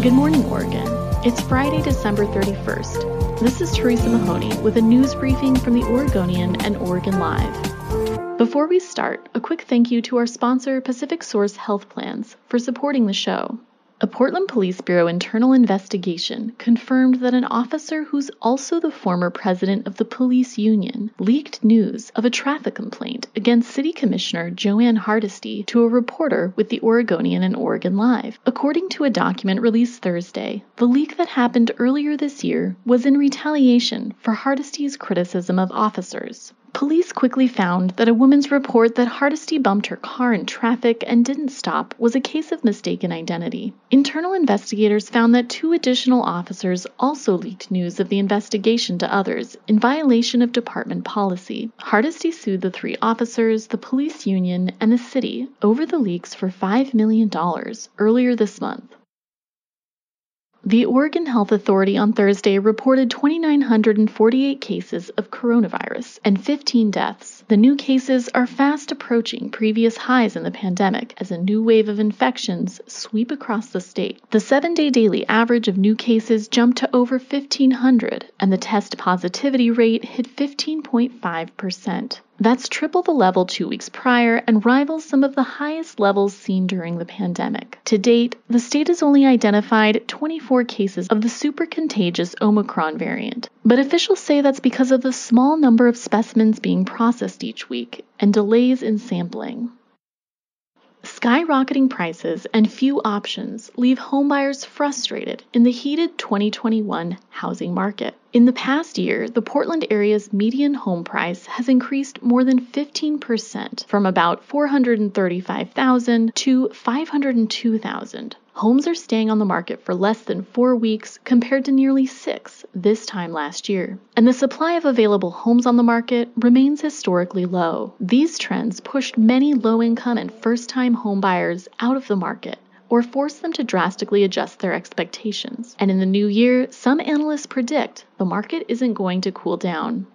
Good morning, Oregon. It's Friday, December 31st. This is Teresa Mahoney with a news briefing from the Oregonian and Oregon Live. Before we start, a quick thank you to our sponsor, PacificSource Health Plans, for supporting the show. A Portland Police Bureau internal investigation confirmed that an officer who's also the former president of the police union leaked news of a traffic complaint against City Commissioner Jo Ann Hardesty to a reporter with the Oregonian and Oregon Live. According to a document released Thursday, the leak that happened earlier this year was in retaliation for Hardesty's criticism of officers. Police quickly found that a woman's report that Hardesty bumped her car in traffic and didn't stop was a case of mistaken identity. Internal investigators found that two additional officers also leaked news of the investigation to others in violation of department policy. Hardesty sued the three officers, the police union, and the city over the leaks for $5 million earlier this month. The Oregon Health Authority on Thursday reported 2,948 cases of coronavirus and 15 deaths. The new cases are fast approaching previous highs in the pandemic as a new wave of infections sweep across the state. The seven day daily average of new cases jumped to over 1,500, and the test positivity rate hit 15.5%. That's triple the level two weeks prior and rivals some of the highest levels seen during the pandemic. To date, the state has only identified 24 cases of the super contagious Omicron variant, but officials say that's because of the small number of specimens being processed each week and delays in sampling. Skyrocketing prices and few options leave homebuyers frustrated in the heated 2021 housing market. In the past year, the Portland area's median home price has increased more than 15% from about 435,000 to 502,000. Homes are staying on the market for less than 4 weeks compared to nearly 6 this time last year. And the supply of available homes on the market remains historically low. These trends pushed many low-income and first-time homebuyers out of the market or force them to drastically adjust their expectations. And in the new year, some analysts predict the market isn't going to cool down.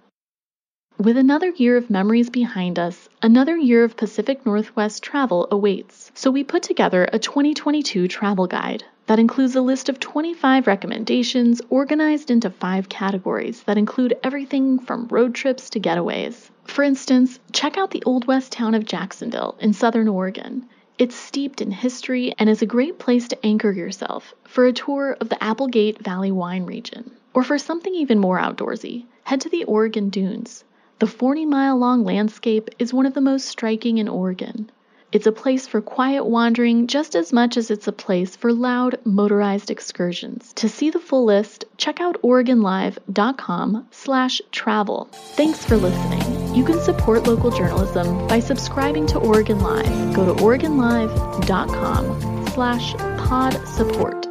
With another year of memories behind us, another year of Pacific Northwest travel awaits. So we put together a 2022 travel guide that includes a list of 25 recommendations organized into five categories that include everything from road trips to getaways. For instance, check out the Old West town of Jacksonville in southern Oregon. It's steeped in history and is a great place to anchor yourself for a tour of the Applegate Valley wine region. Or for something even more outdoorsy, head to the Oregon Dunes. The 40 mile long landscape is one of the most striking in Oregon. It's a place for quiet wandering just as much as it's a place for loud motorized excursions. To see the full list, check out OregonLive.com slash travel. Thanks for listening. You can support local journalism by subscribing to Oregon Live. Go to OregonLive.com slash pod support.